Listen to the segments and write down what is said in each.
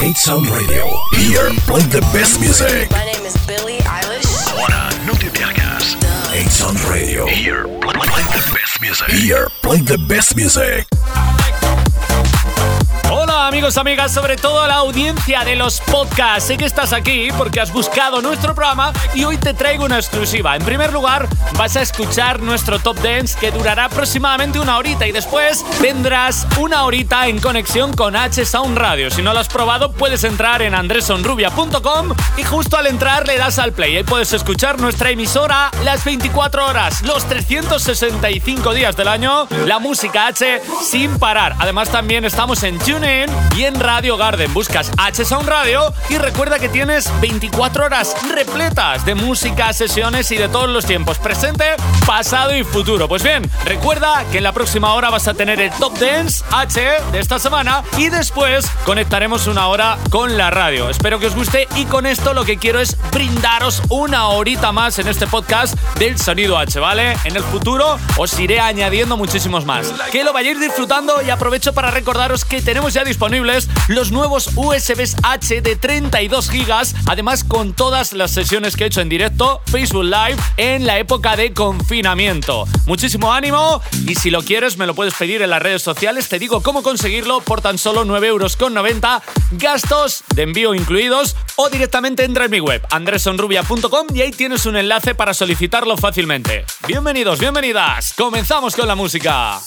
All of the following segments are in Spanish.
Hate Sound Radio. Here, play the best music. My name is Billie Eilish. Ahora, no te pierdas. Hate Sound Radio. Here, play, play the best music. Here, play the best music. Amigos, amigas, sobre todo a la audiencia de los podcasts. Sé que estás aquí porque has buscado nuestro programa y hoy te traigo una exclusiva. En primer lugar, vas a escuchar nuestro Top Dance que durará aproximadamente una horita y después tendrás una horita en conexión con H Sound Radio. Si no lo has probado, puedes entrar en andresonrubia.com y justo al entrar le das al play. Ahí puedes escuchar nuestra emisora las 24 horas, los 365 días del año, la música H sin parar. Además también estamos en TuneIn y en Radio Garden. Buscas H Sound Radio y recuerda que tienes 24 horas repletas de música, sesiones y de todos los tiempos, presente, pasado y futuro. Pues bien, recuerda que en la próxima hora vas a tener el Top Dance H de esta semana y después conectaremos una hora con la radio. Espero que os guste y con esto lo que quiero es brindaros una horita más en este podcast del sonido H, ¿vale? En el futuro os iré añadiendo muchísimos más. Que lo vayáis disfrutando y aprovecho para recordaros que tenemos ya los nuevos USBs H de 32 GB, además con todas las sesiones que he hecho en directo, Facebook Live, en la época de confinamiento. Muchísimo ánimo y si lo quieres me lo puedes pedir en las redes sociales, te digo cómo conseguirlo por tan solo 9,90 euros, gastos de envío incluidos o directamente entra en mi web andresonrubia.com y ahí tienes un enlace para solicitarlo fácilmente. Bienvenidos, bienvenidas, comenzamos con la música.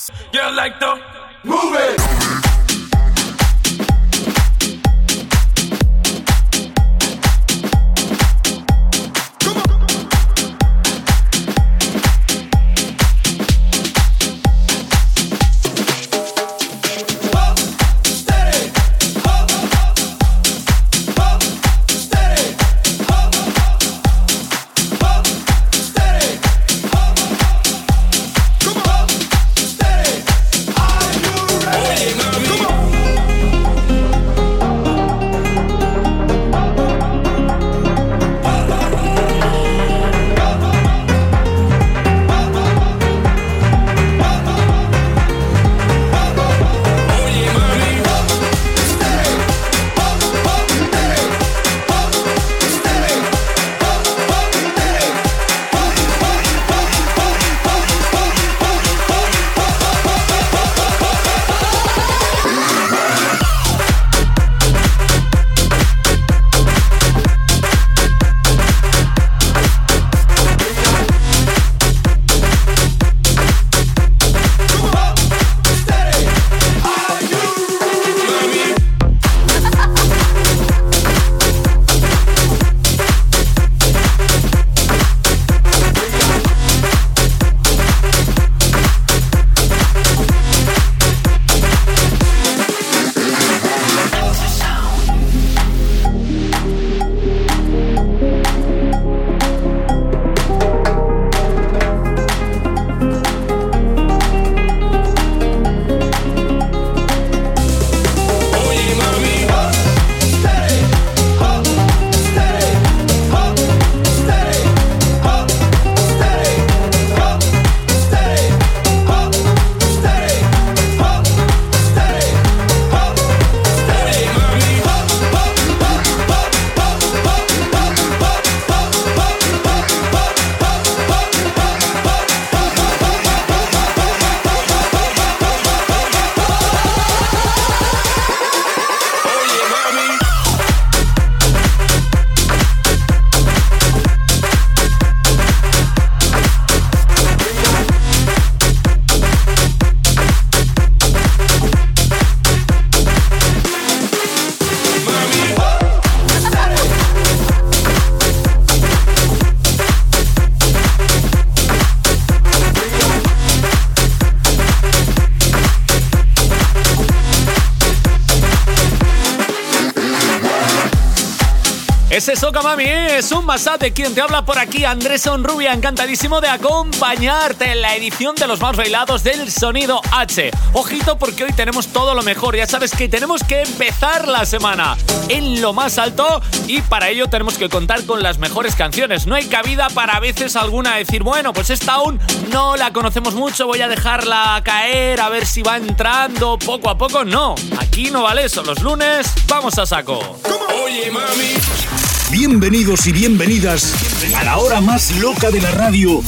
Es eso, Mami, es un masat de quien te habla por aquí, Andrés Onrubia, encantadísimo de acompañarte en la edición de los más bailados del Sonido H. Ojito porque hoy tenemos todo lo mejor, ya sabes que tenemos que empezar la semana en lo más alto y para ello tenemos que contar con las mejores canciones. No hay cabida para veces alguna decir, bueno, pues esta aún no la conocemos mucho, voy a dejarla caer, a ver si va entrando poco a poco. No, aquí no vale eso, los lunes vamos a saco. Oye, mami. Bienvenidos y bienvenidas a la hora más loca de la radio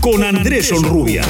con Andrés Onrubia.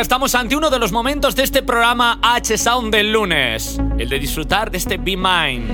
Estamos ante uno de los momentos de este programa H Sound del lunes, el de disfrutar de este Be Mine.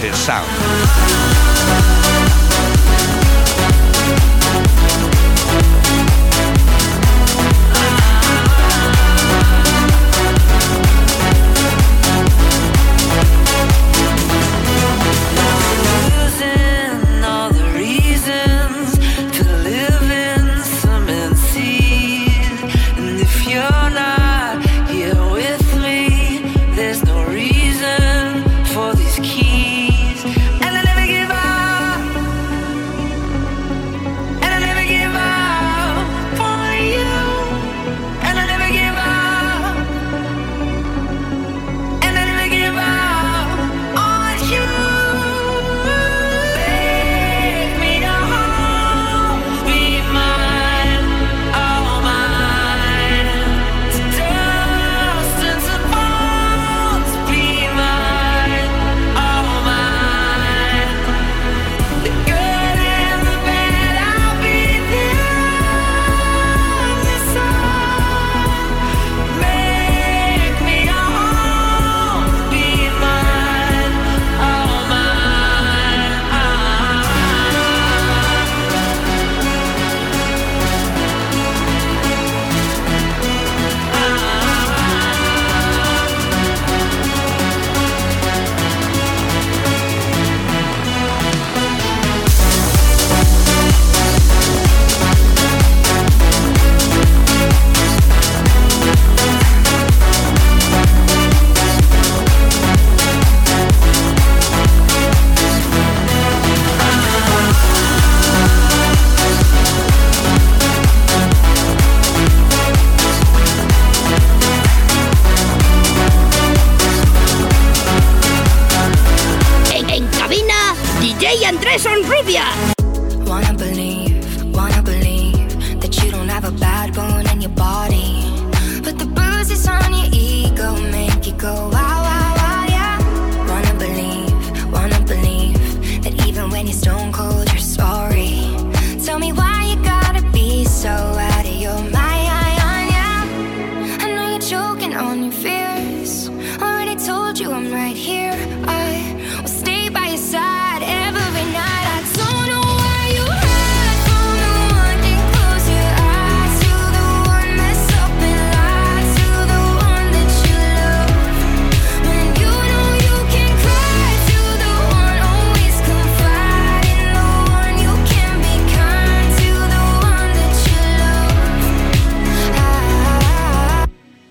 Is H Sound.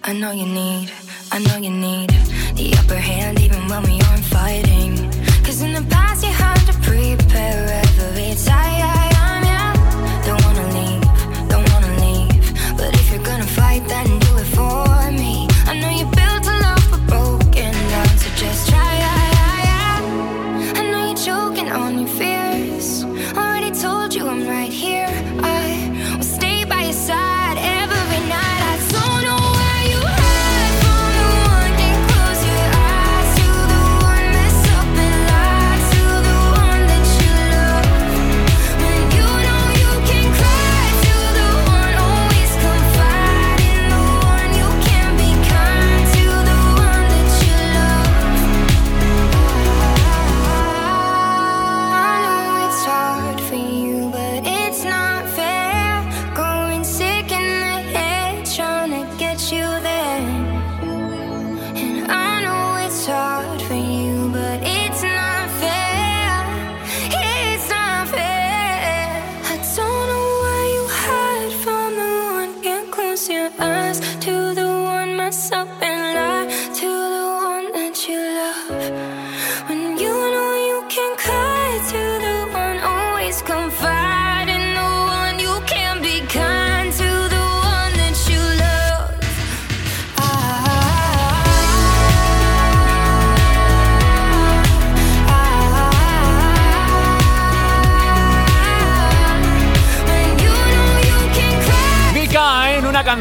I, know you need, I know you need the upper hand even when we aren't fighting. Cause in the past you had to prepare every time. Yeah. Don't wanna leave, don't wanna leave. But if you're gonna fight, then do it for me. I know you built a love but broken down, so just try.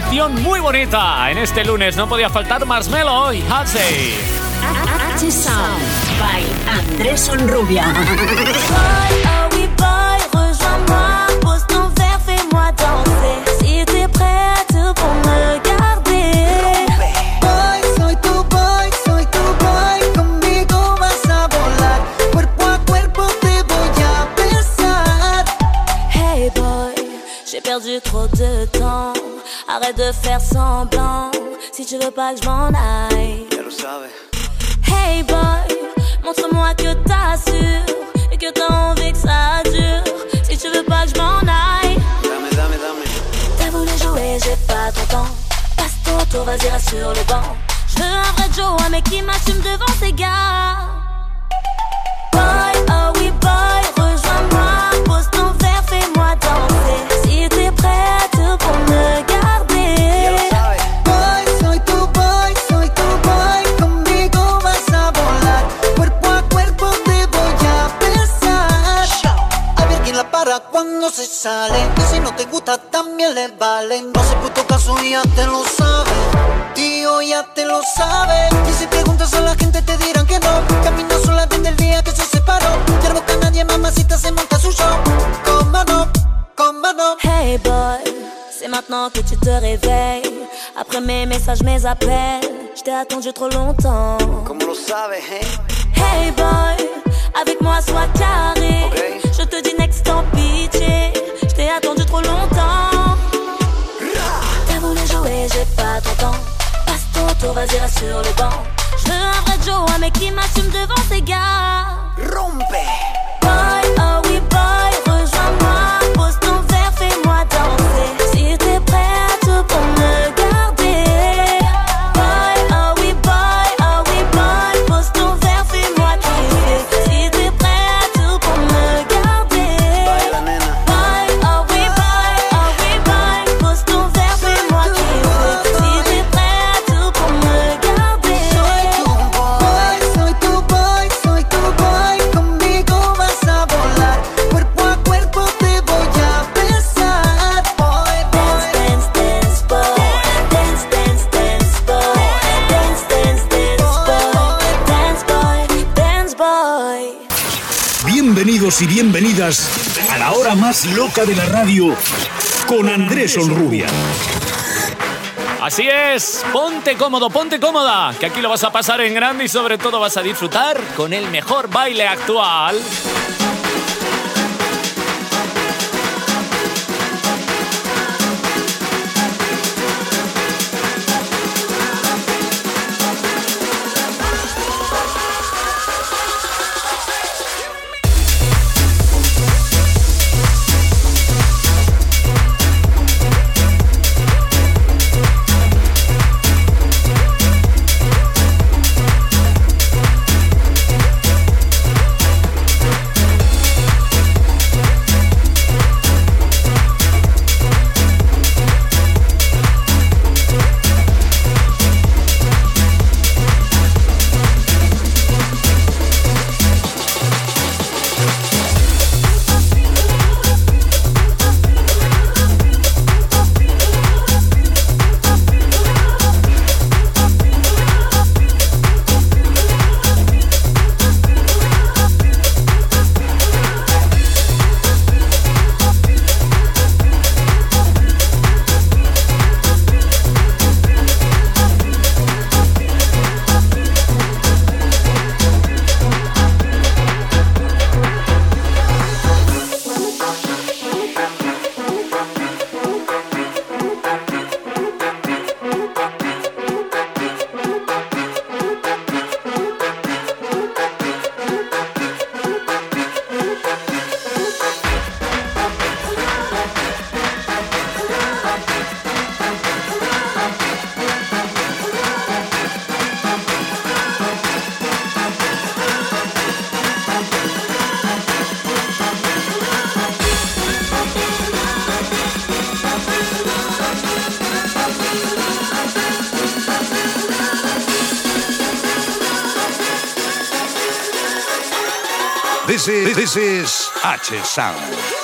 Canción muy bonita. En este lunes no podía faltar Marshmello y Halsey. Active Sound by Andrés Onrubia. Arrête de faire semblant. Si tu veux pas que je m'en aille. Hey boy, montre-moi que t'assures et que t'as envie que ça dure. Si tu veux pas que je m'en aille. T'as voulu jouer, j'ai pas ton temps. Passe ton tour, vas-y, reste sur le banc. Je veux un vrai Joe, un mec qui m'assume devant ses gars. Boy, oh oui, boy, cuando se sale, y si no te gusta también le vale. No se puto caso y ya te lo sabes, tío ya te lo sabes. Y si preguntas a la gente te dirán que no, camina sola desde el día que se separó. No busca a nadie, mamacita se monta su show. Cómo no, cómo no? Hey boy, c'est maintenant que tu te réveilles. Après mes messages, mes appels, je t'ai attendu trop longtemps. Como lo sabes, eh? Hey boy, avec moi sois carré. Je te dis next en pitié. Je t'ai attendu trop longtemps. T'as voulu jouer, j'ai pas ton temps. Passe ton tour, vas-y, reste sur le banc. Je veux un vrai Joe, un mec qui m'assume devant ses gars. Rompe. Más loca de la radio con Andrés Onrubia. Así es, ponte cómodo, ponte cómoda, que aquí lo vas a pasar en grande y sobre todo vas a disfrutar con el mejor baile actual. Is H Sound.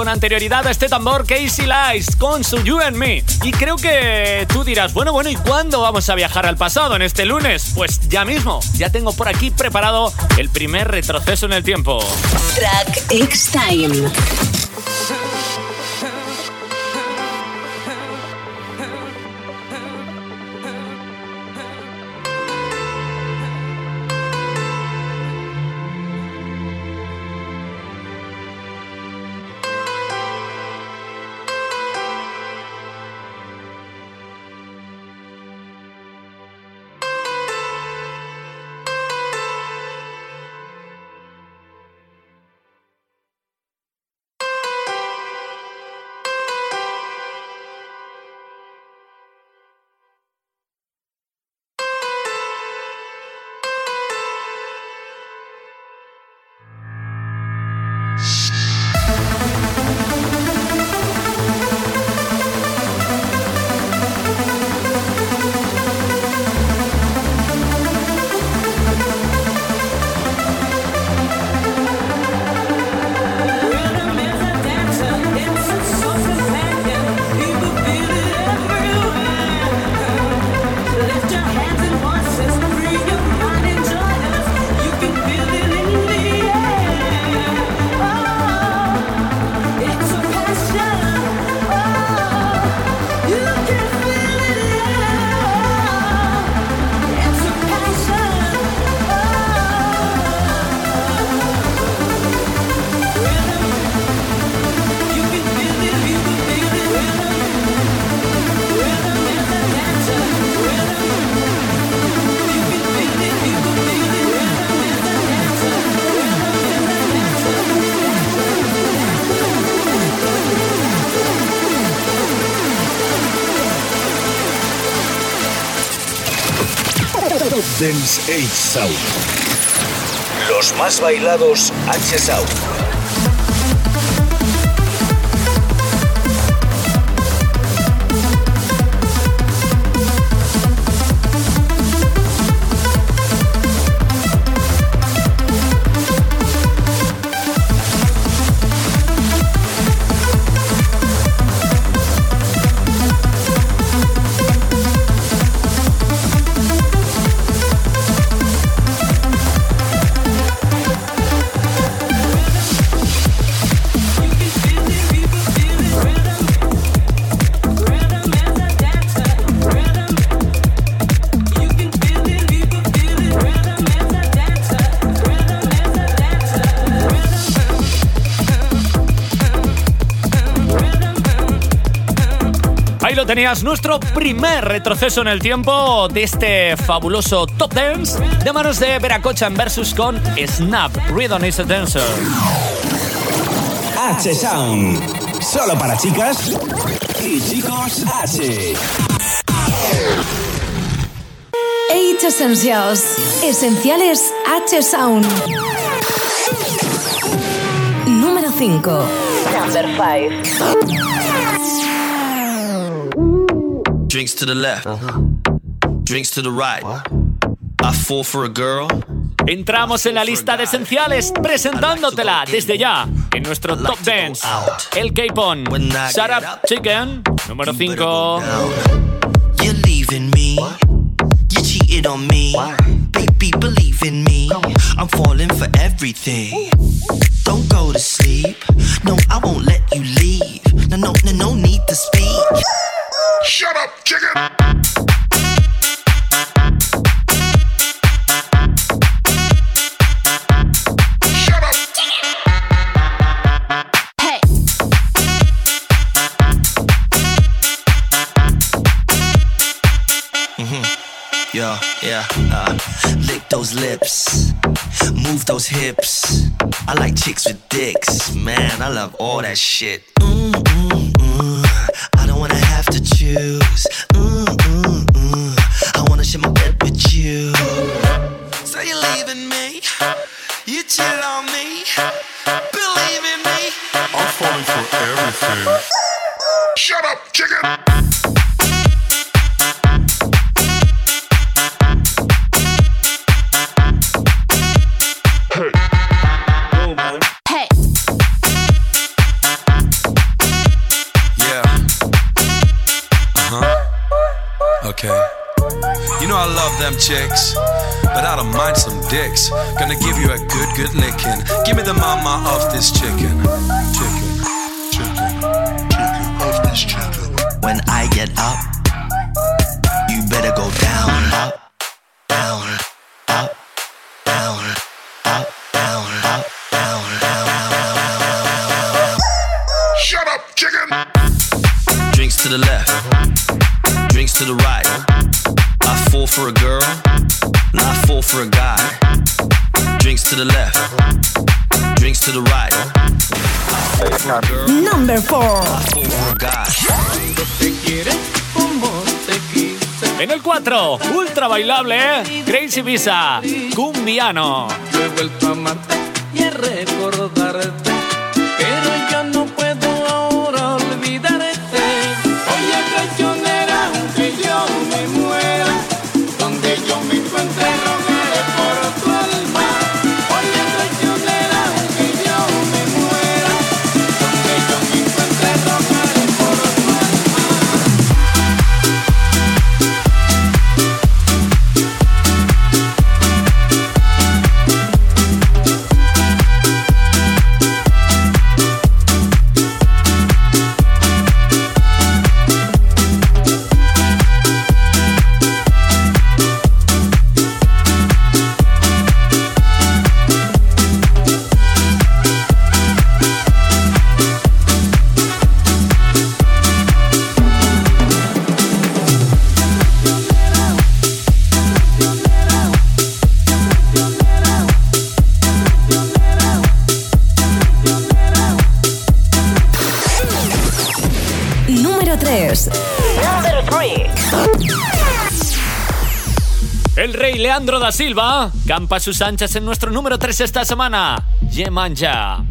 Con anterioridad a este tambor Casey Lies con su You and Me. Y creo que tú dirás, bueno, bueno, ¿y cuándo vamos a viajar al pasado? ¿En este lunes? Pues ya mismo, ya tengo por aquí preparado el primer retroceso en el tiempo. Track X Time. Los más bailados H Sound. Tenías nuestro primer retroceso en el tiempo de este fabuloso Top Dance de manos de Veracochan versus con Snap, Rhythm is a Dancer. H Sound, solo para chicas y chicos H. H Essentials, esenciales H Sound. Número 5. Number 5. To the left. Drinks to the right. I fall for a girl. Entramos en la lista de esenciales presentándotela desde ya en nuestro Top Dance. El K-Pon. Shut Up Chicken, número 5. You're leaving me. You cheated on me. Baby, believe in me. I'm falling for everything. Don't go to sleep. No, I won't let you leave. No, no, no, no need to speak. Shut up, I chicks with dicks, man. I love all that shit. Mm-mm-mm. I don't wanna have to choose. Them chicks, but I don't mind some dicks. Gonna give you a good, good licking. Give me the mama of this chicken. Chicken, chicken, chicken of this chicken. When I get up, you better go down, up, down, up, down, up, down, up, down, down, down, down, down, down. Shut up, chicken. Drinks to the left, drinks to the right. For a girl, and I fall for a guy. Drinks to the left, drinks to the right. I fall for a girl, Number 4. I fall for a guy. En el 4, ultra bailable, ¿eh? Crazy Visa, Cumbiano. Yo he vuelto a amarte y a recordarte, Leandro da Silva campa sus anchas en nuestro número 3 esta semana. Yemanja.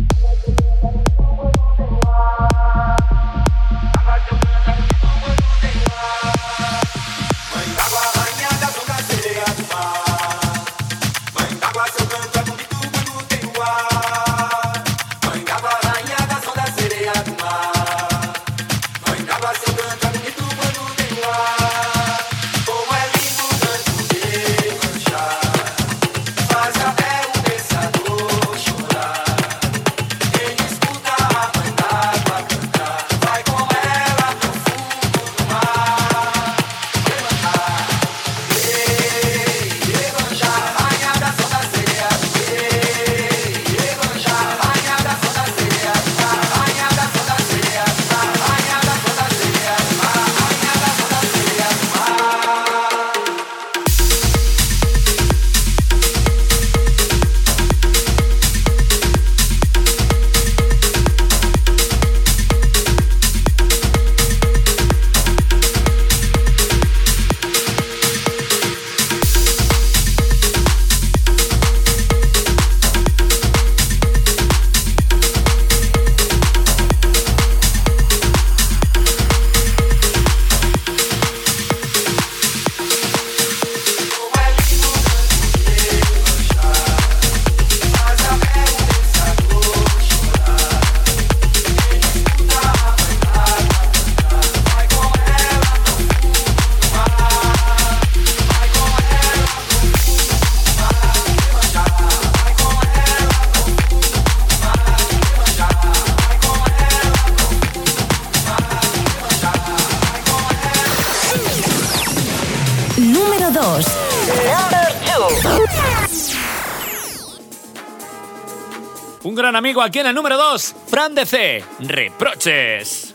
Un gran amigo aquí en el número 2, Fran DC. Reproches.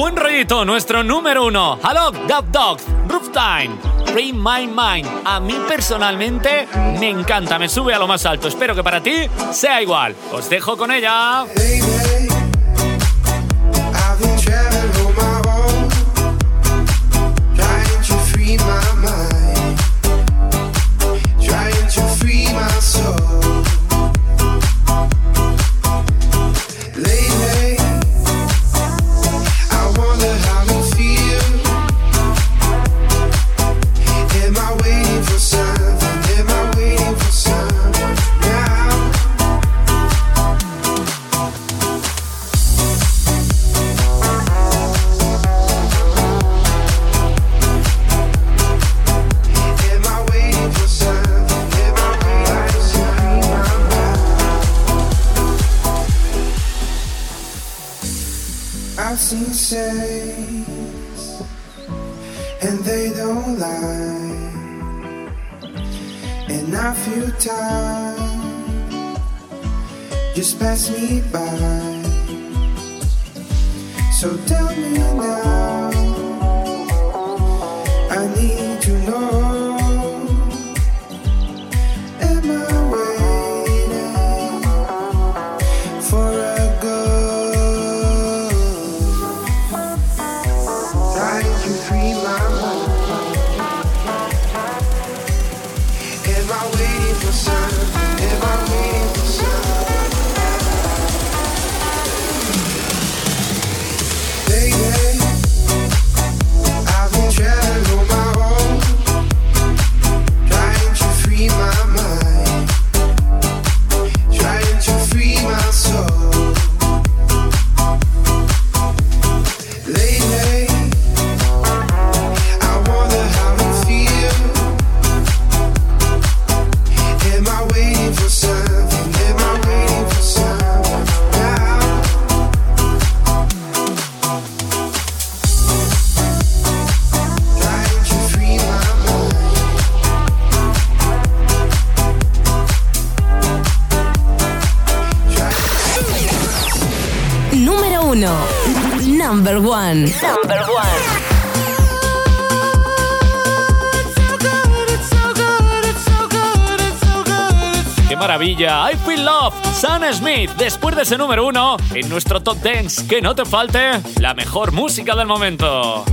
buen rollito, nuestro número uno. Hello, Dub Dog, Rooftime, Free My Mind. A mí personalmente me encanta, me sube a lo más alto. Espero que para ti sea igual. Os dejo con ella. just pass me by. So tell me now. Feel Love, Sam Smith, después de ese número uno, en nuestro top 10, que no te falte la mejor música del momento.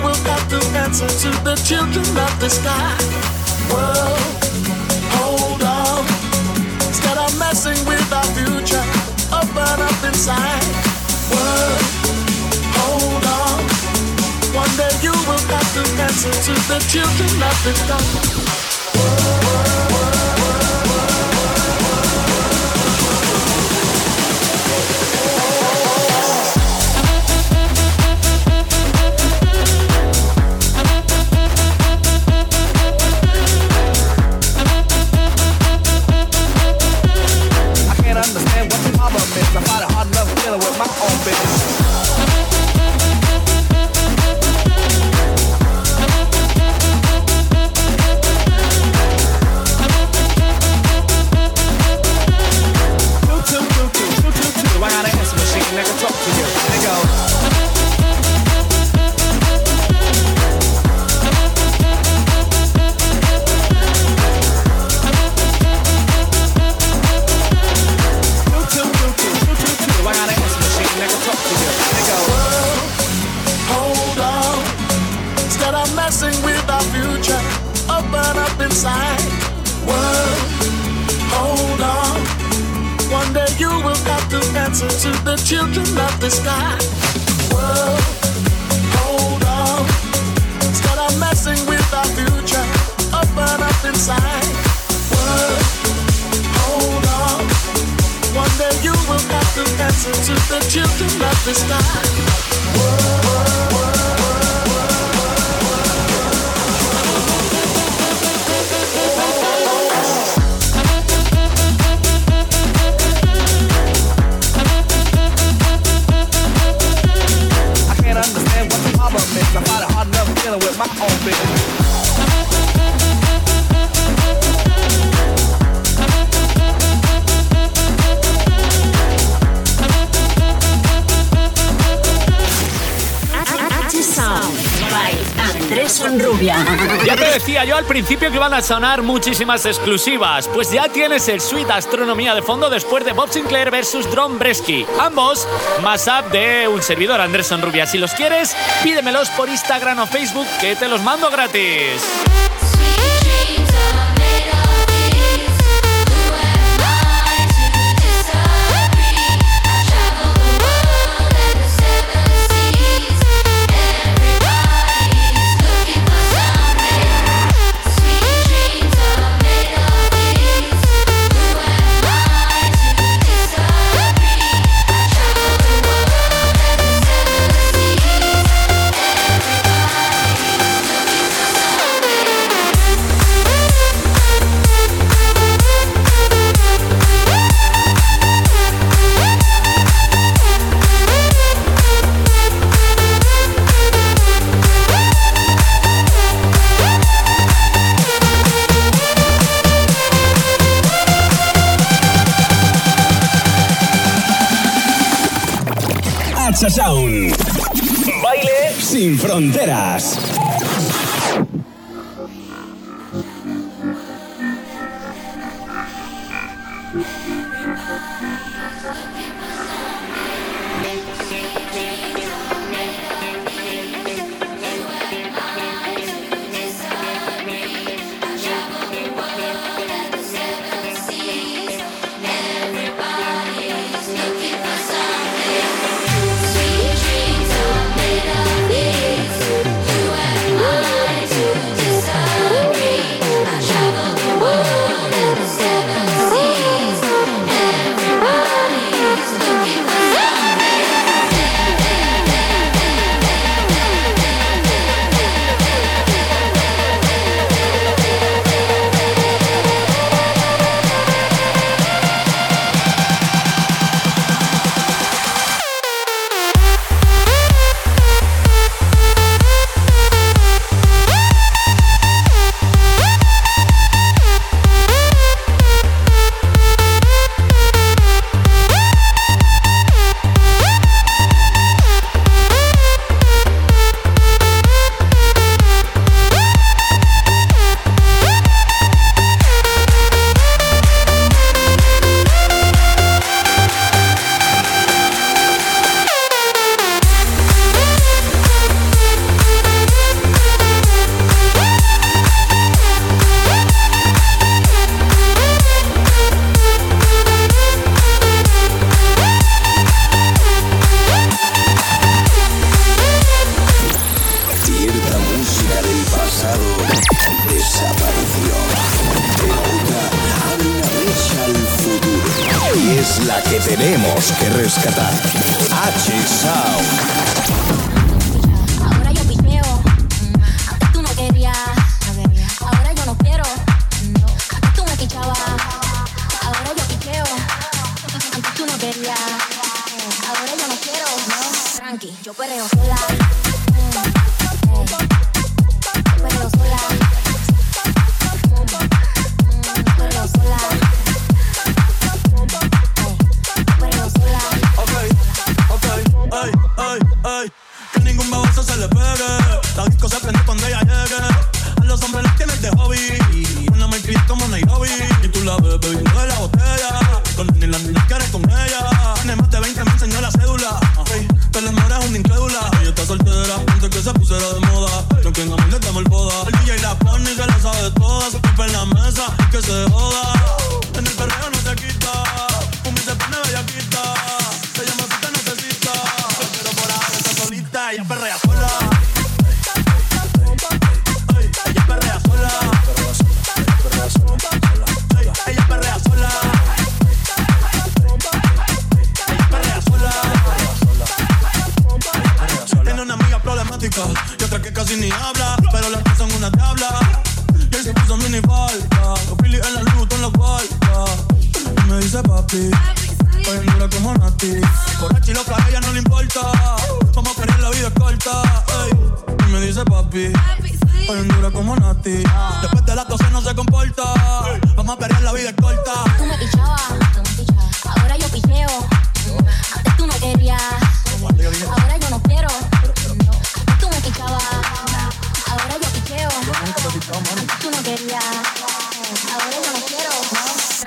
Will have to answer to the children of the sky. World, hold on. Instead of messing with our future, open up inside. World, hold on. One day you will have to answer to the children of the sky. I que iban a sonar muchísimas exclusivas, pues ya tienes el Suite Astronomía de fondo después de Bob Sinclair versus Drone Bresky. Ambos más up de un servidor Andrés Rubia. Si los quieres, pídemelos por Instagram o Facebook que te los mando gratis. Baile sin fronteras.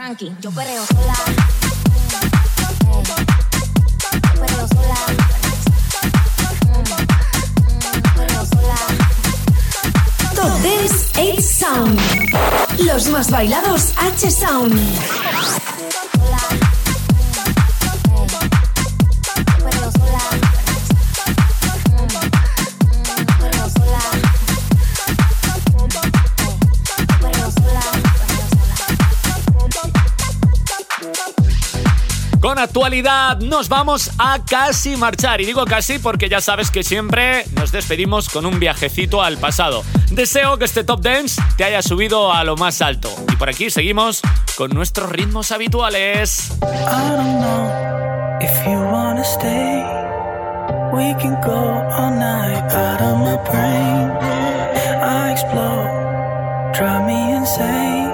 funky. Yo perreo sola. Sound. Los más bailados H Sound. actualidad. Nos vamos a casi marchar. Y digo casi porque ya sabes que siempre nos despedimos con un viajecito al pasado. Deseo que este Top Dance te haya subido a lo más alto. Y por aquí seguimos con nuestros ritmos habituales. Drive me insane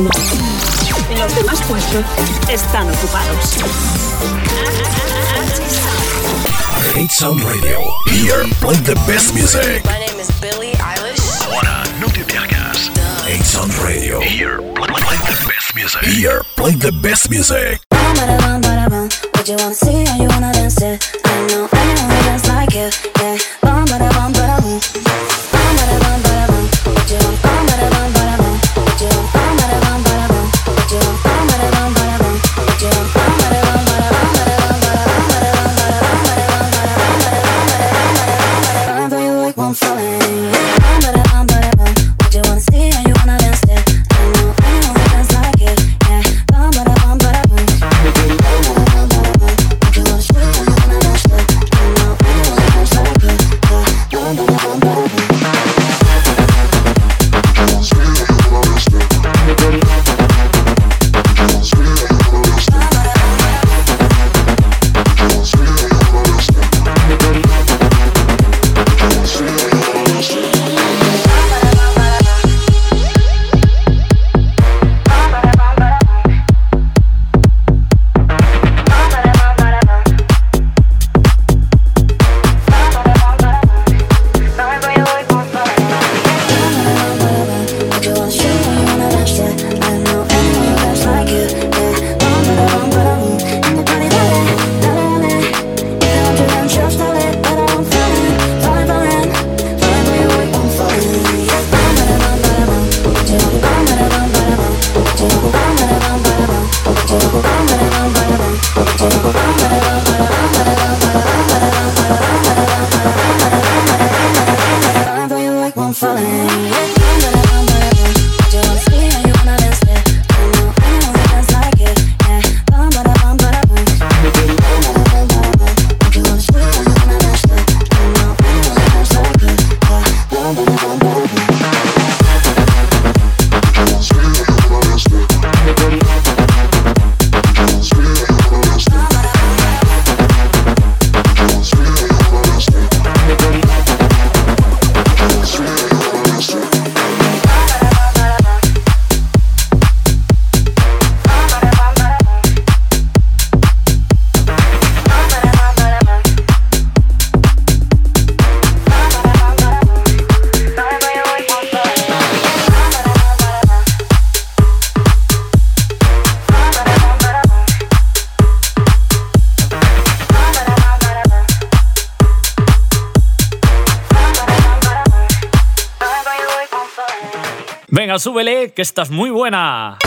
Los demás puestos están ocupados. Hate Sound Radio. Here, play the best music. My name is Billie Eilish. Ahora, no te pierdas. Hate Sound Radio. Here, play, play, the best music. Here, play the best music. que estás muy buena.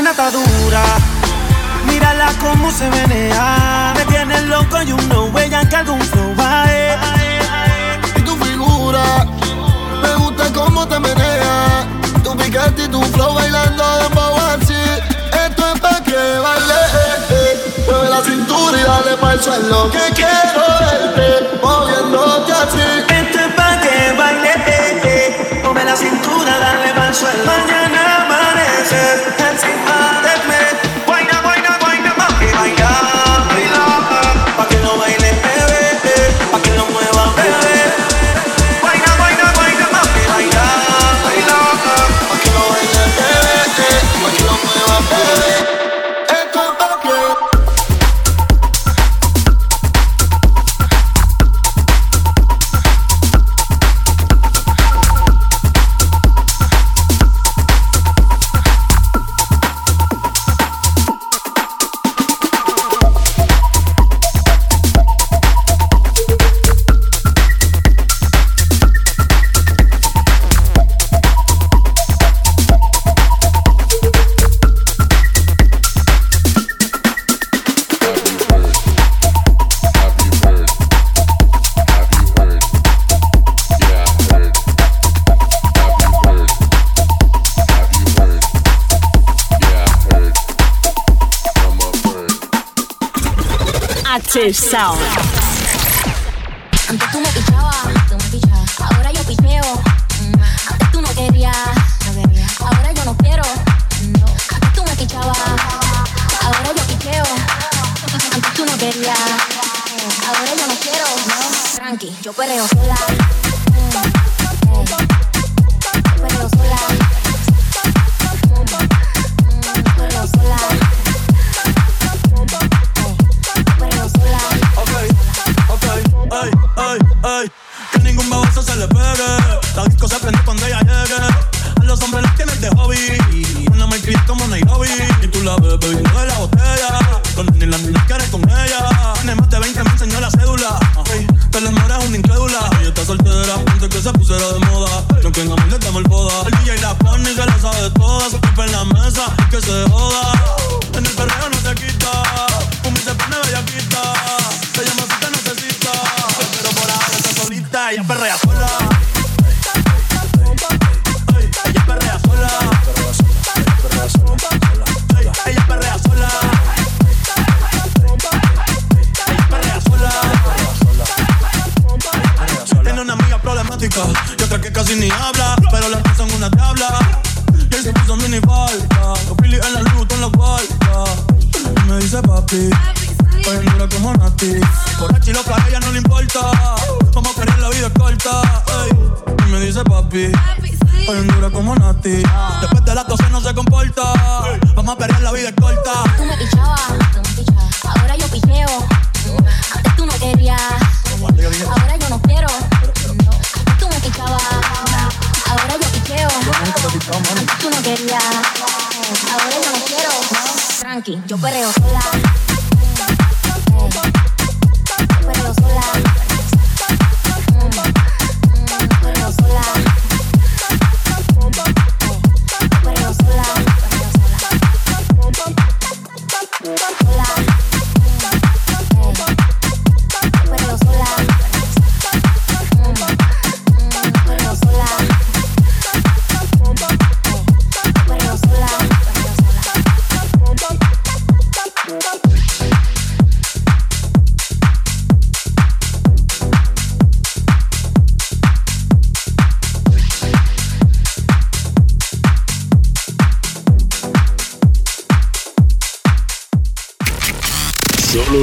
nena está dura. Mírala cómo se menea. Me tiene loco y uno huella que algún flow bae. Eh. Y tu figura, me gusta cómo te menea. Tu picante y tu flow bailando de así. Esto es pa' que baile. Eh, eh. Mueve la cintura y dale pa' el suelo. Que quiero verte moviéndote así. Esto es pa' que baile. Mueve la cintura, dale pa' el suelo. Mañana, mañana. deserve the fancy Sound. Antes tú me pichabas, tú me pichabas. Ahora yo picheo. Mm. Antes tú no querías, no quería. Ahora yo no quiero. Mm. Antes tú me pichabas. Ahora yo picheo. Mm. Antes tú no querías. Ahora yo no quiero. No. Tranqui, yo pereo.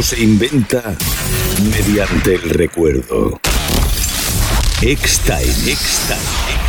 Se inventa mediante el recuerdo. X-Time, X-Time.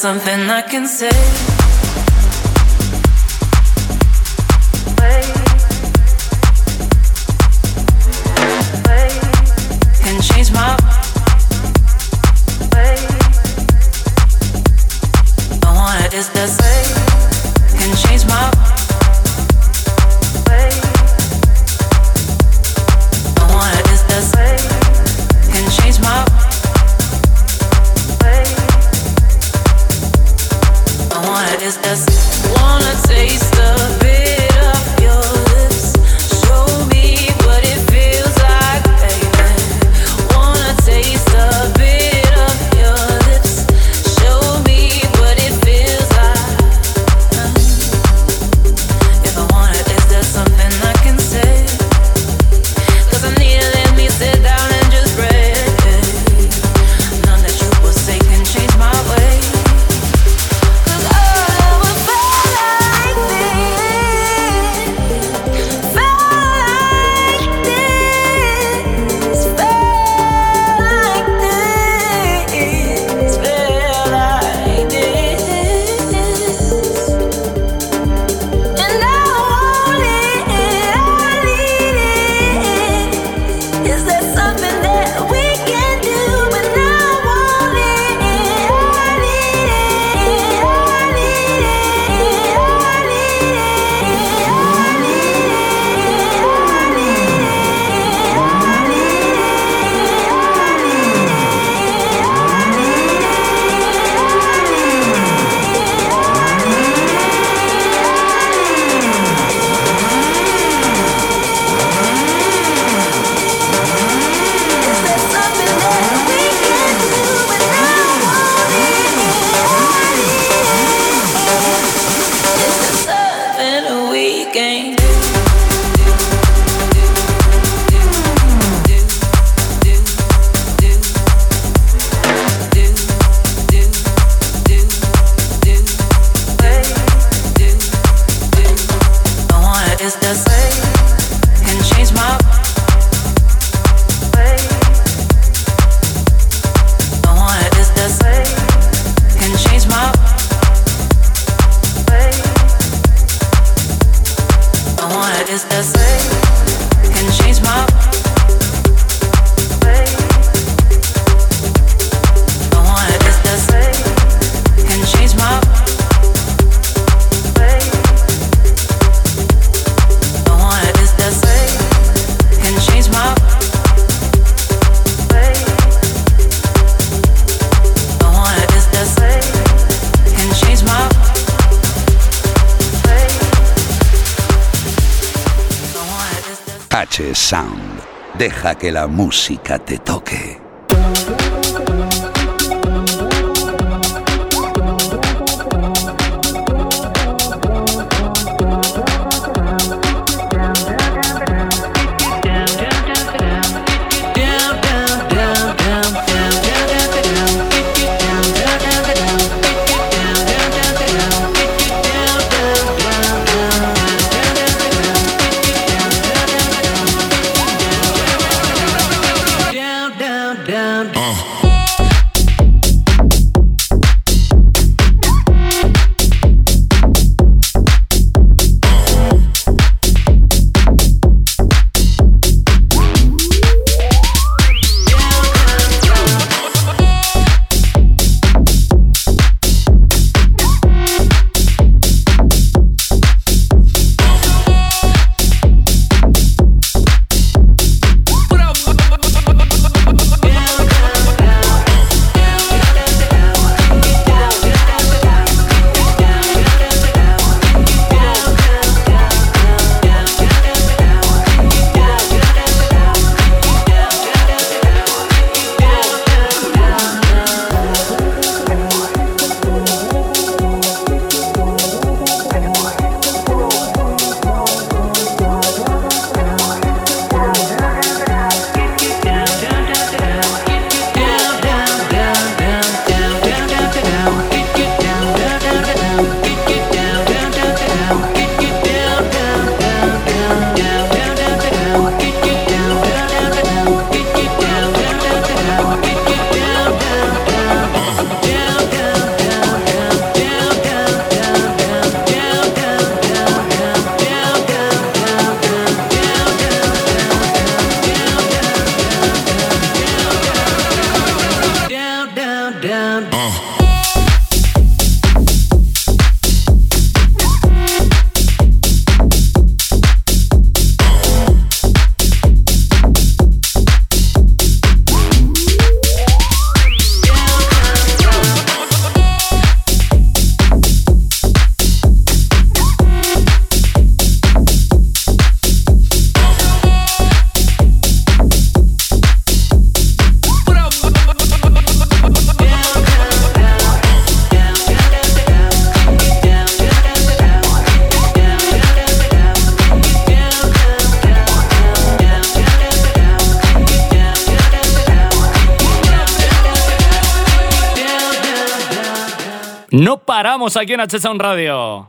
Something I can say? Deja que la música te toque. Aquí en H Sound Radio.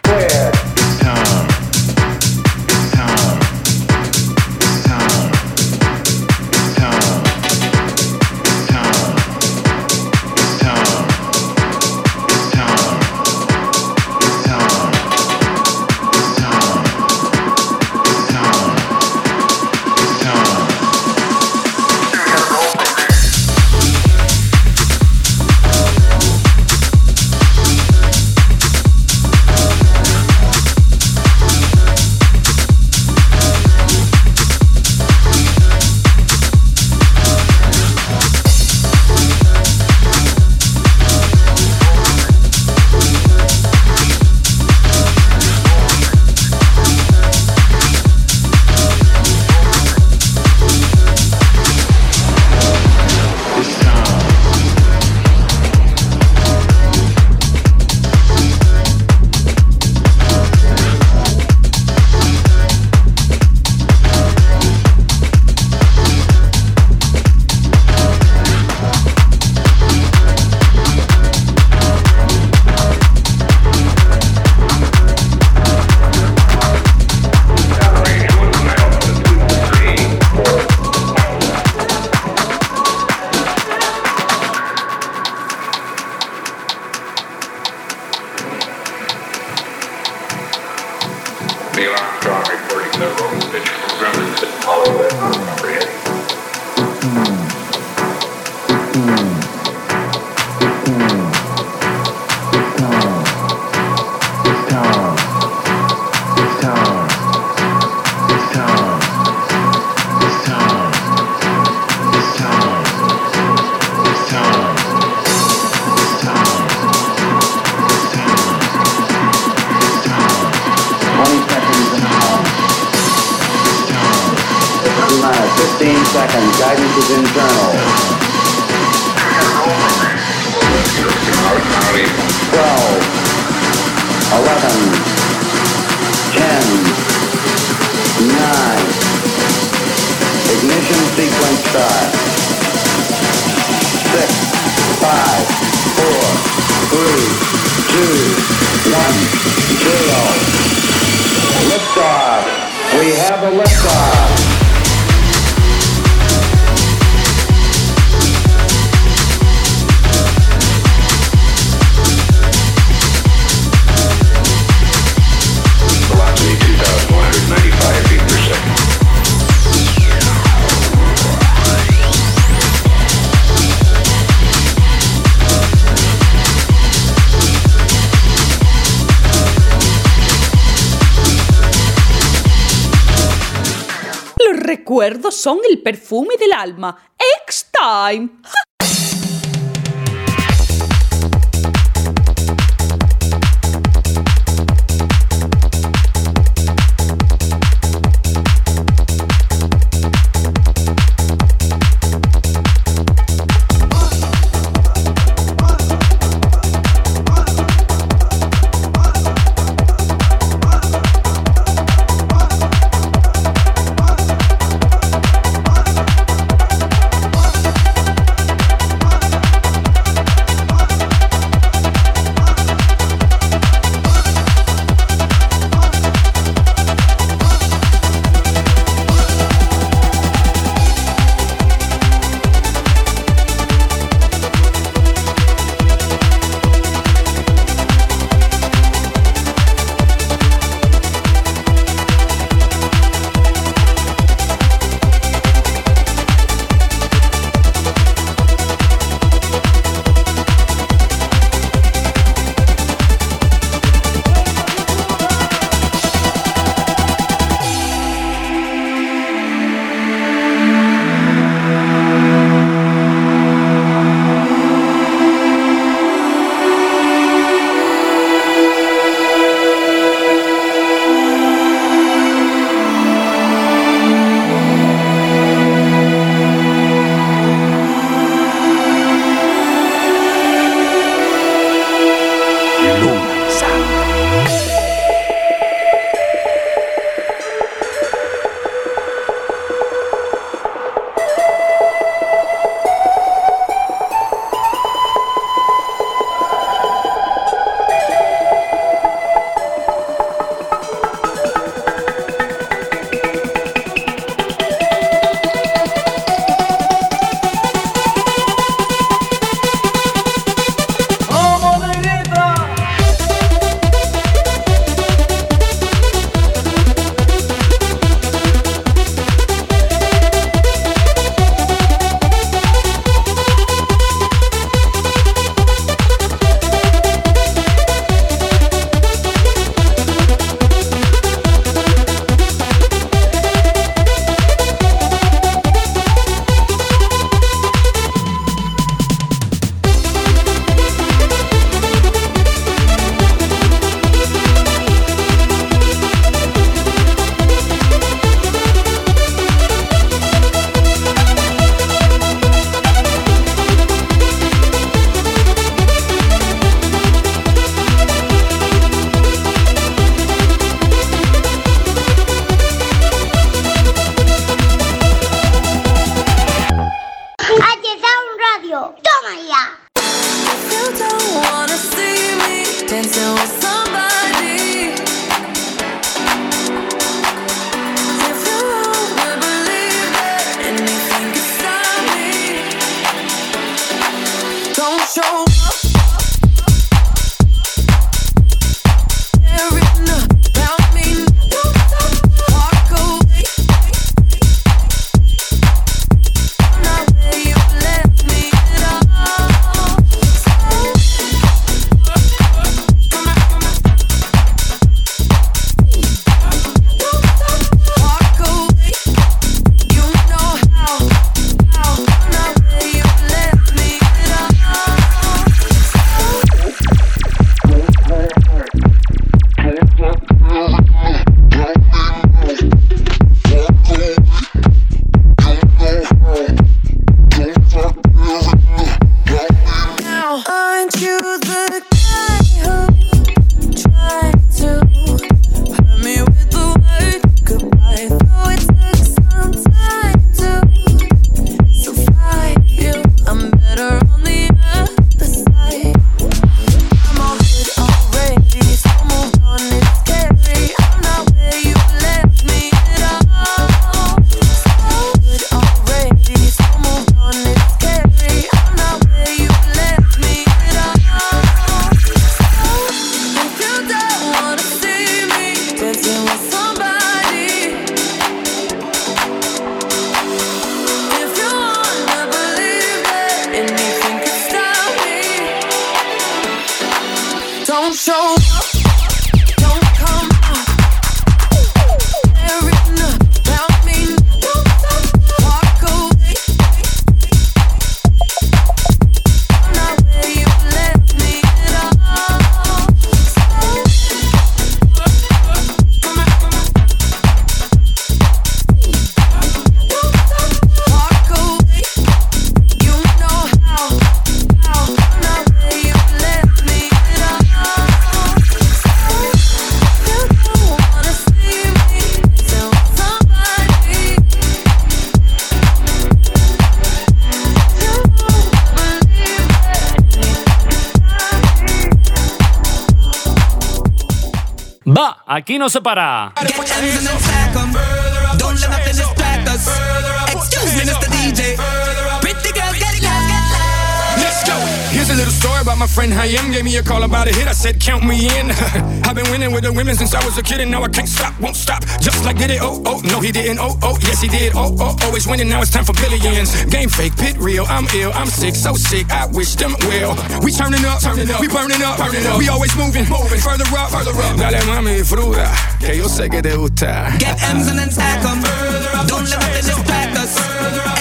Son el perfume del alma. X-Time. aquí no se para. a little story about my friend Hayam. Gave me a call about a hit, I said, Count me in. I've been winning with the women since I was a kid, and now I can't stop, won't stop. Just like did it, oh, oh, no, he didn't, oh, oh, yes, he did, oh, oh, always winning, now it's time for billions. Game fake, pit real, I'm ill, I'm sick, so sick, I wish them well. We turning up, turning up, we burning up, burning up, we always moving, moving, further up, further up. Dale, mami, fruta, que yo sé que te gusta. Get M's and then stack them. Don't let them distract us.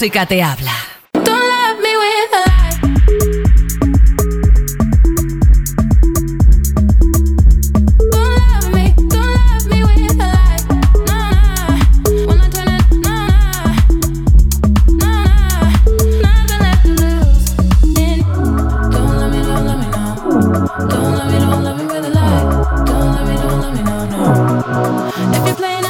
música te habla. Don't let me know, let me really like. Don't let me know, let me know, no. If you're playing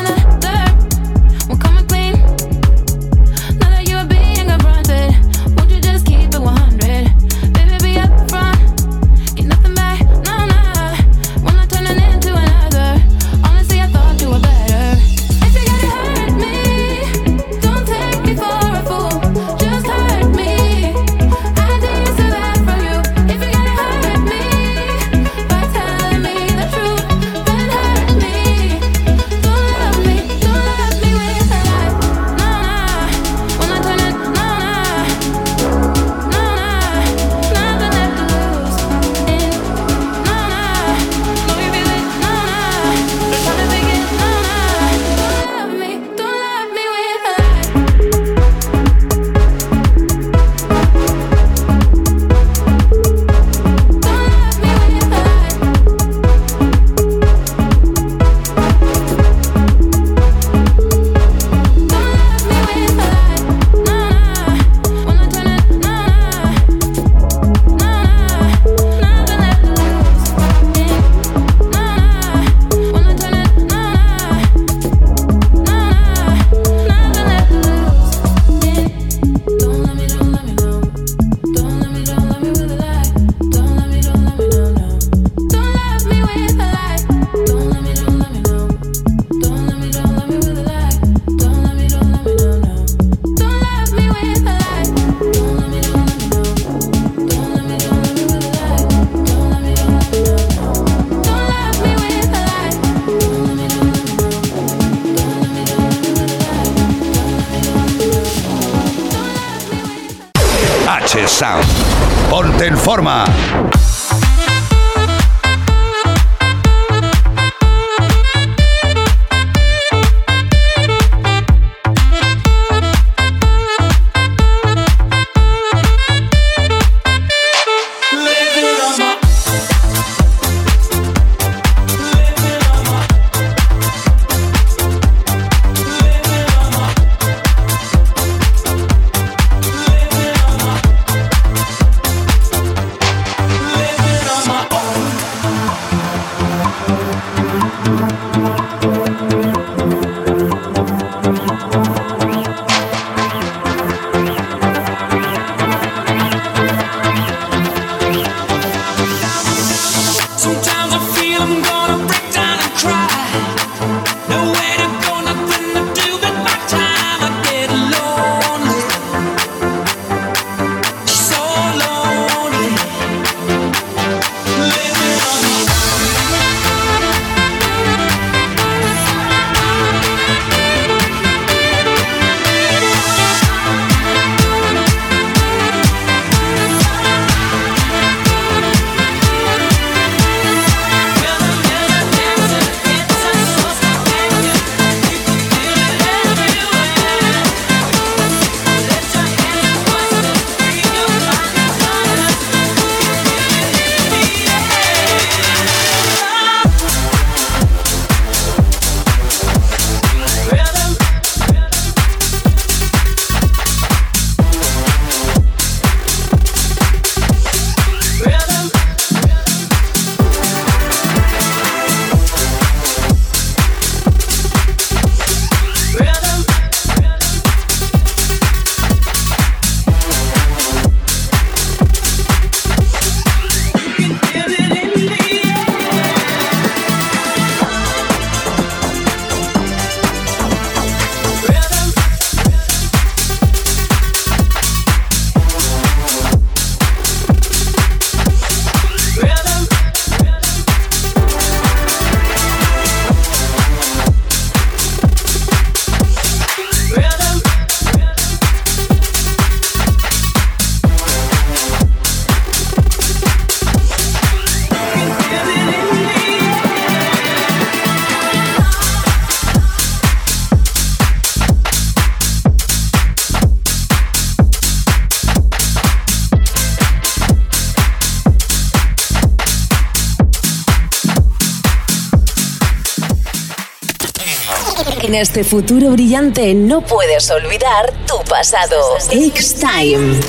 En este futuro brillante no puedes olvidar tu pasado. X-Time.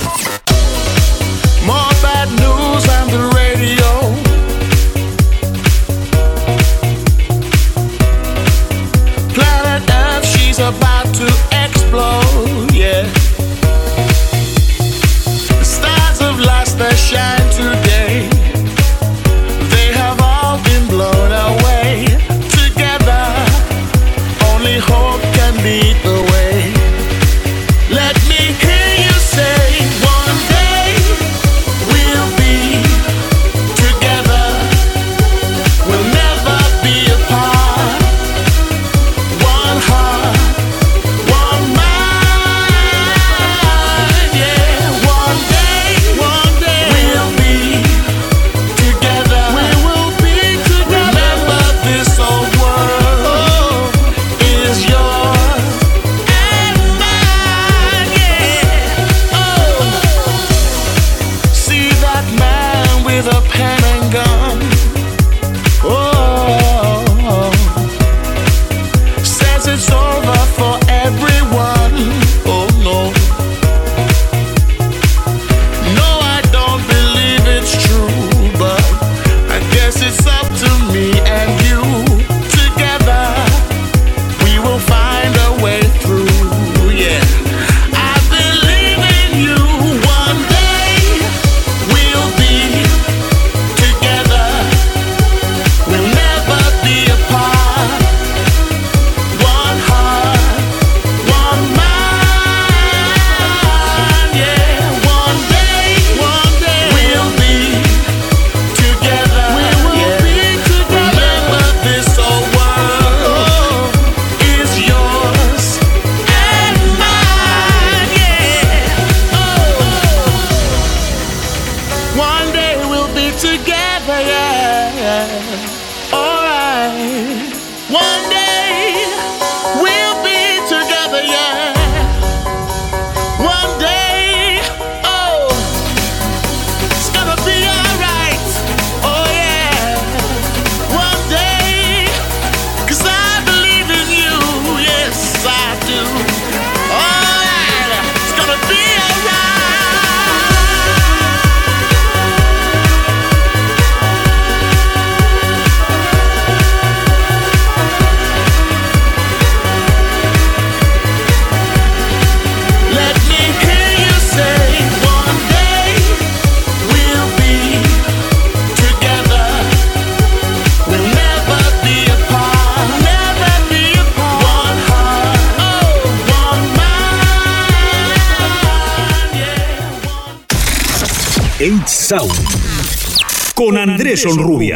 Con Andrés Onrubia.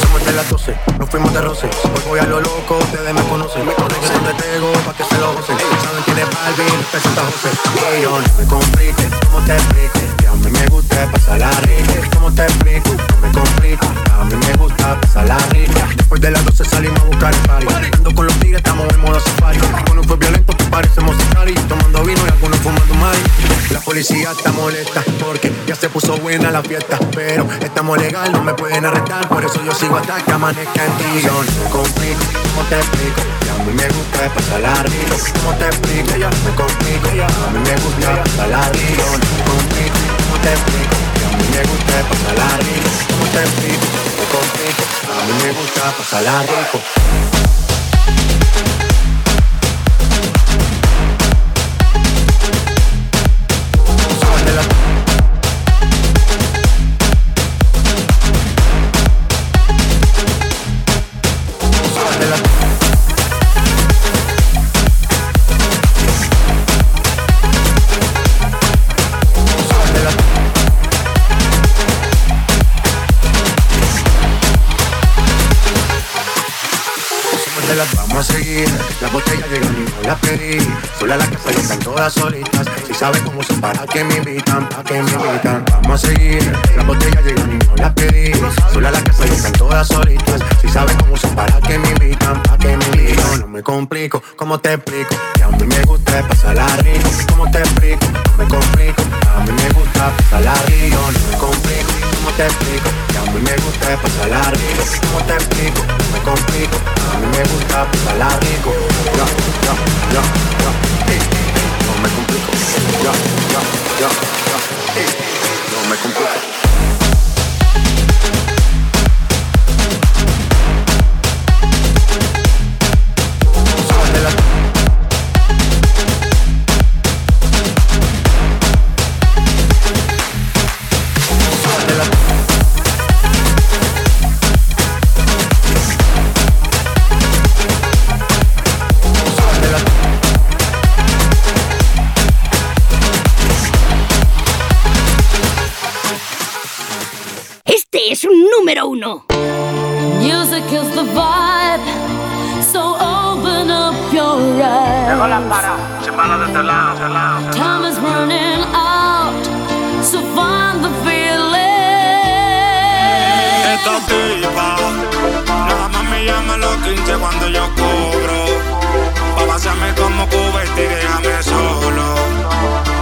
Somos de las 12, nos fuimos de roce. Hoy voy a lo loco, ustedes me conocen. Me conocen donde tengo, pa' que se lo gocen. Saben quién es Balvin, presenta José. Y yo no me complique, ¿cómo te explique? Mí me gusta pasar la rica. ¿Cómo te explico? No me complique, a mí me gusta pasar la rica. Después de las 12 salimos a buscar el party. Ando con los tigres, estamos en modo safari. Ninguno fue violento, que parecemos sicari. Tomando vino y algunos fumando mari. La policía está molesta porque ya se puso buena la fiesta. Pero estamos legal, no me pueden arrestar. Por eso yo sigo hasta que amanezca en ti. Yo no me complico, ¿cómo te explico? A mí me gusta pasar la rica. ¿Cómo te explico? Ya me complico. A mí me gusta pasar la rica. Yo no complico, ¿cómo a mí me gusta pasar la rica. ¿Cómo. A mí me gusta pasar la vamos a seguir. Las botellas llegan y no las pedí. Sola la casa están todas solitas. Si saben cómo son, para que me invitan, para que me invitan. Vamos a seguir. Las botellas llegan y no las pedí. Sola la casa están todas solitas. Si saben cómo son, para que me invitan, para que me invitan. No me complico, ¿cómo te explico? Que a mí me gusta pasar la rico. ¿Cómo te explico? No me complico. A mí me gusta pasar la rico. No me complico, ¿cómo te explico? Que a mí me gusta pasar la rico. ¿Cómo te explico? No me complico. A mí me gusta pasar la rico. Ya, ya, ya. Ey, no me complico. Ya, ya, ya. Ey, no me complico. Uno. Music is the vibe, so open up your eyes. Time is running out, so find the feeling. Esta tipa Nada más me llama los 15 cuando yo cobro. Pa' vaciarme como cubete y déjame solo.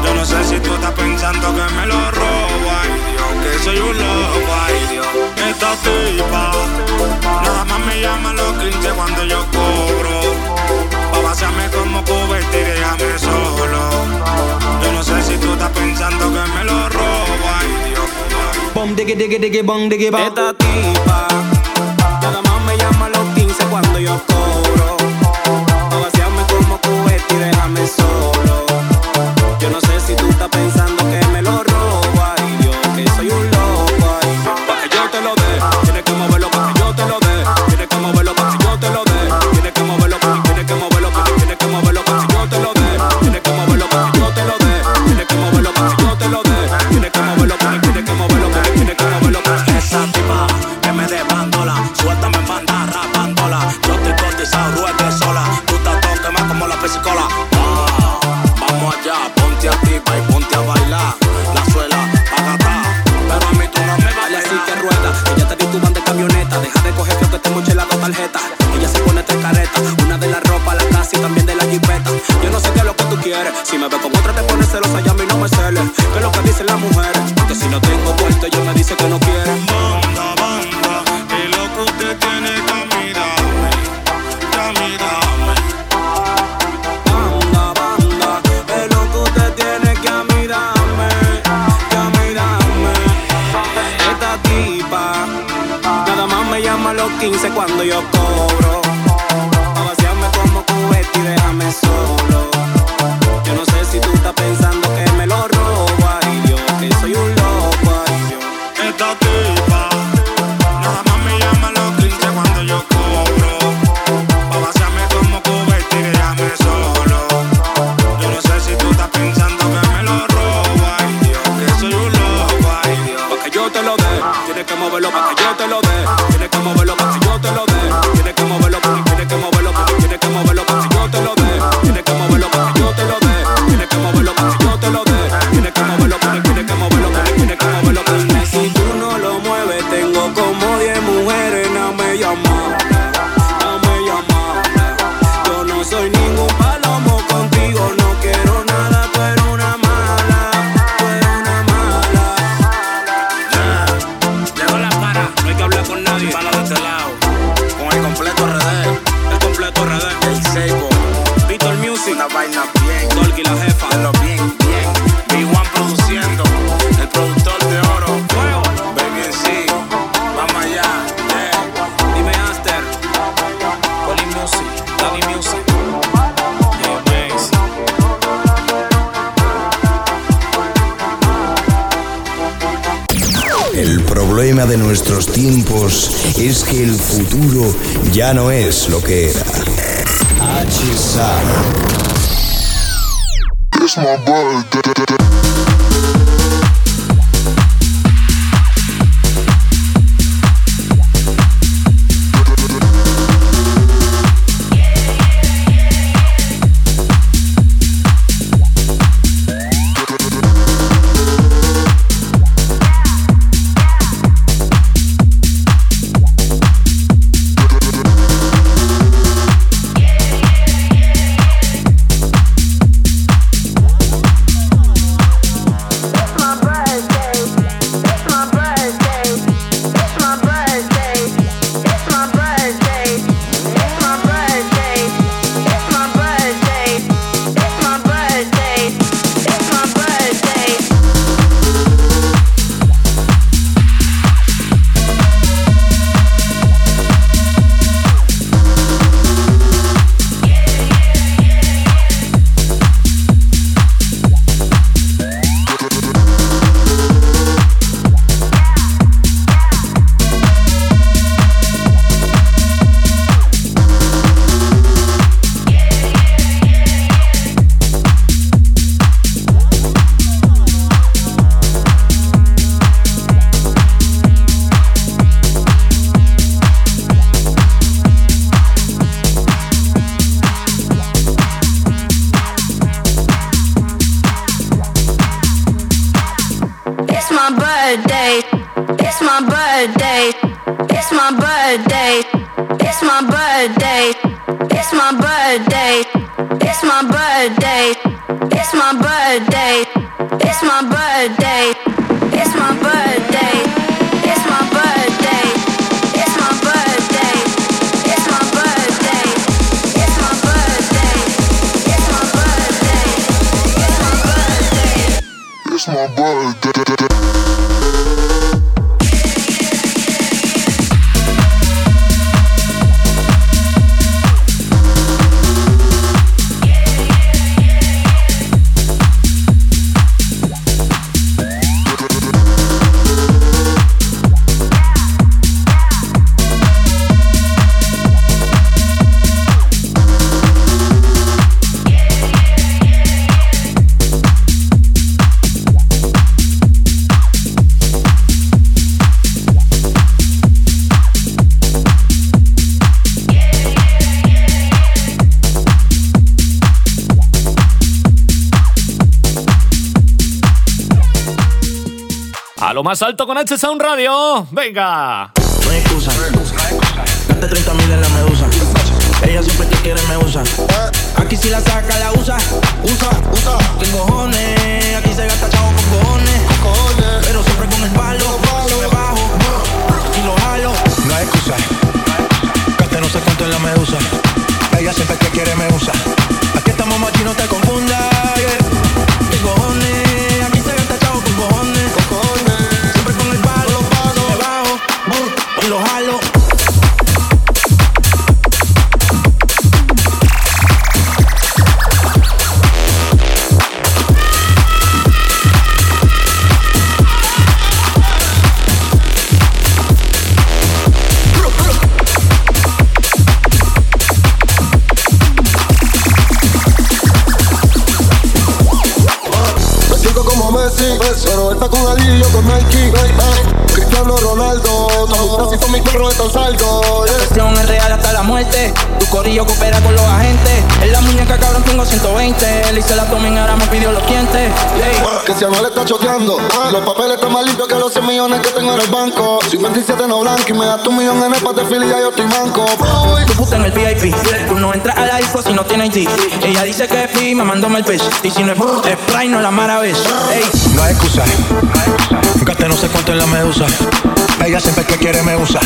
Yo no sé si tú estás pensando que me lo robo Ay. Dios, que soy un loco, ay Dios Esta tipa. Nada más me llama a los 15 cuando yo cobro. Pa' vaciarme como cubete y déjame solo. Yo no sé si tú estás pensando que me lo robo Ay Dios, Bom diggy diggy diggy bong diggy bong. Esta tipa Nada más me llama a los 15 cuando yo cobro. Pa' vaciarme como cubete y déjame solo. Yo no sé si tú estás pensando It's my birthday. It's my birthday. It's my birthday. It's my birthday. It's my birthday. It's my birthday. It's my birthday. It's my birthday. It's my birthday. It's my birthday. It's my birthday. It's my birthday. It's my birthday. It's my birthday. A lo más alto con H Sound Radio. Venga. No hay excusa. Gasté 30 mil en la medusa. Ella siempre que quiere me usa. Aquí si la saca, la usa. Usa, usa. ¿Qué cojones? Aquí se gasta chavo con cojones. Pero siempre con el palo. Me bajo y lo jalo. No hay excusa. Gasté no sé cuánto en la medusa. Ella siempre que quiere me usa. Aquí estamos machi, no te confundas. yeah. ¿Qué cojones? Con Ali y yo con Nike. Eh, Cristiano Ronaldo saldo. Tu así con mi perro estos saldos. La cuestión es real hasta la muerte. Tu corillo coopera con los agentes. En la muñeca, cabrón, tengo 120. Le hice la tomen, ahora me pidió los dientes. Ey. Que si a no le está choteando. Los papeles están más limpios que los 100 millones que tengo en el banco. 57 no blanco y me das tu millón en el pate fili, ya yo estoy manco. Tu puta en el VIP. Tú no entras a la disco si no tienes ID. Ella dice que es free, me mandó el pitch. Y si no es es no la maravilla. Ey. No hay excusa. Gasté no sé cuánto en la medusa. Ella siempre que quiere me usa.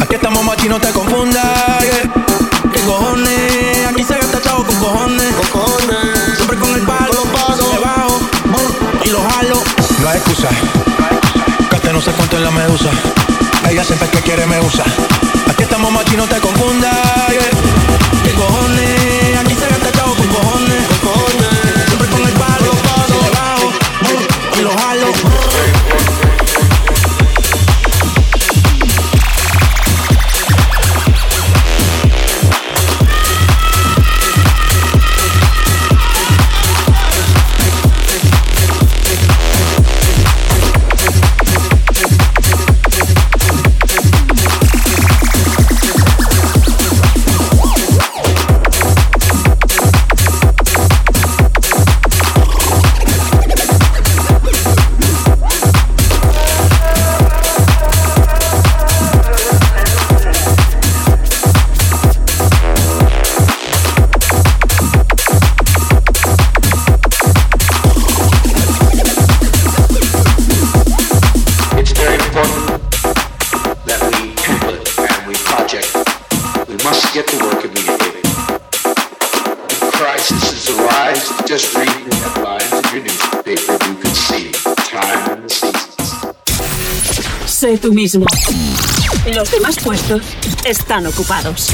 Aquí estamos machi, no te confundas. yeah. ¿Qué cojones? Aquí se gasta chavo con cojones. Con cojones. Siempre con el palo. Me bajo y lo jalo. No hay excusa. Gasté no sé cuánto en la medusa. Ella siempre que quiere me usa. Aquí estamos machi, no te confundas. yeah. ¿Qué cojones? Tú mismo. Los demás puestos están ocupados.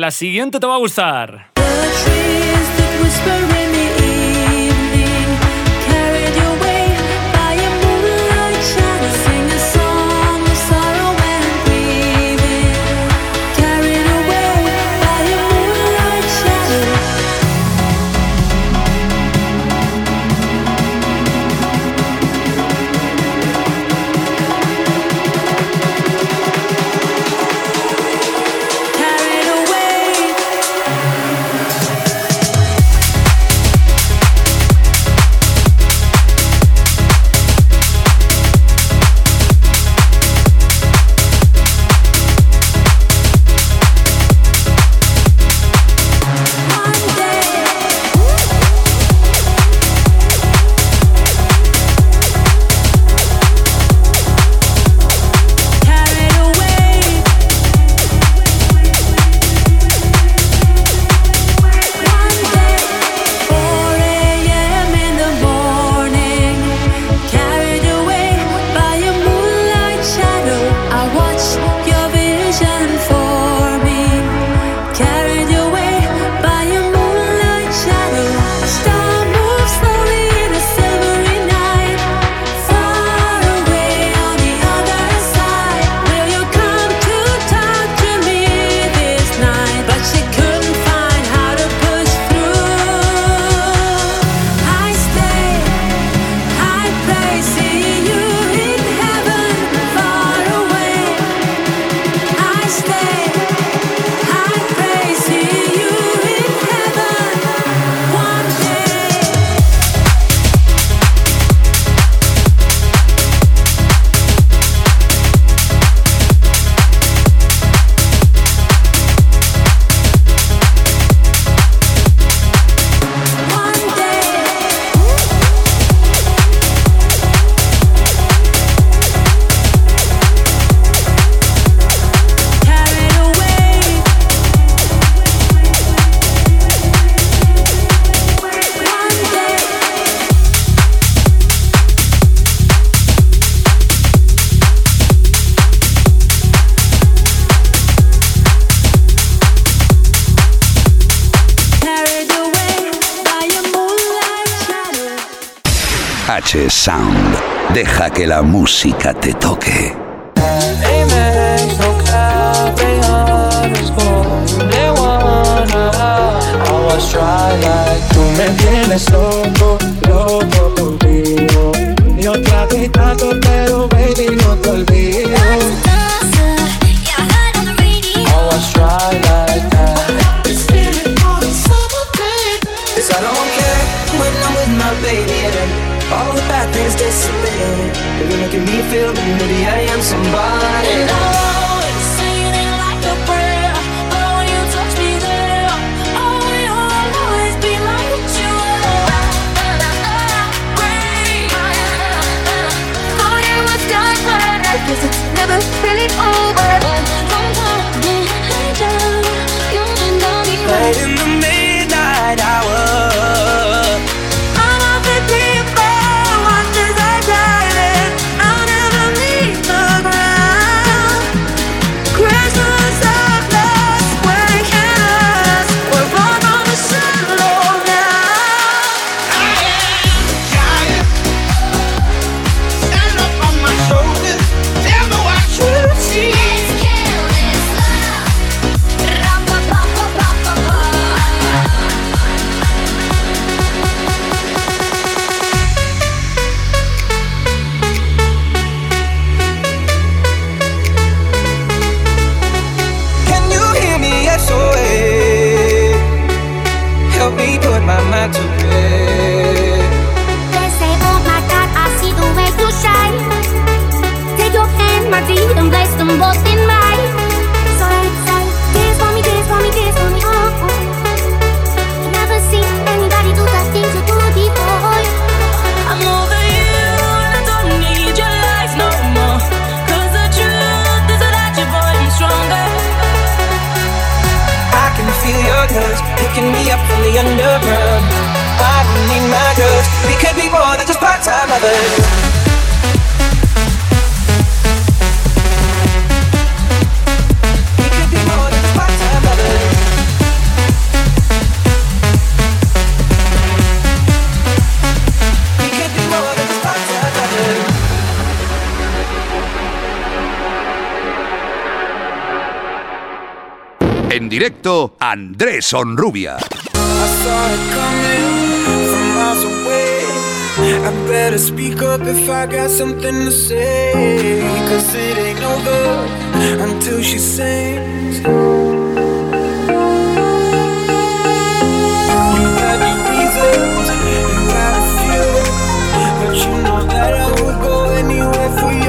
la siguiente te va a gustar. Sound. Deja que la música te toque. drugs, picking me up from the underground. I don't need my drugs. We could be more than just part-time lovers. directo Andrés Onrubia. I better speak up if I got something to say. Cause it ain't until she sings. But you know that I go anywhere for you.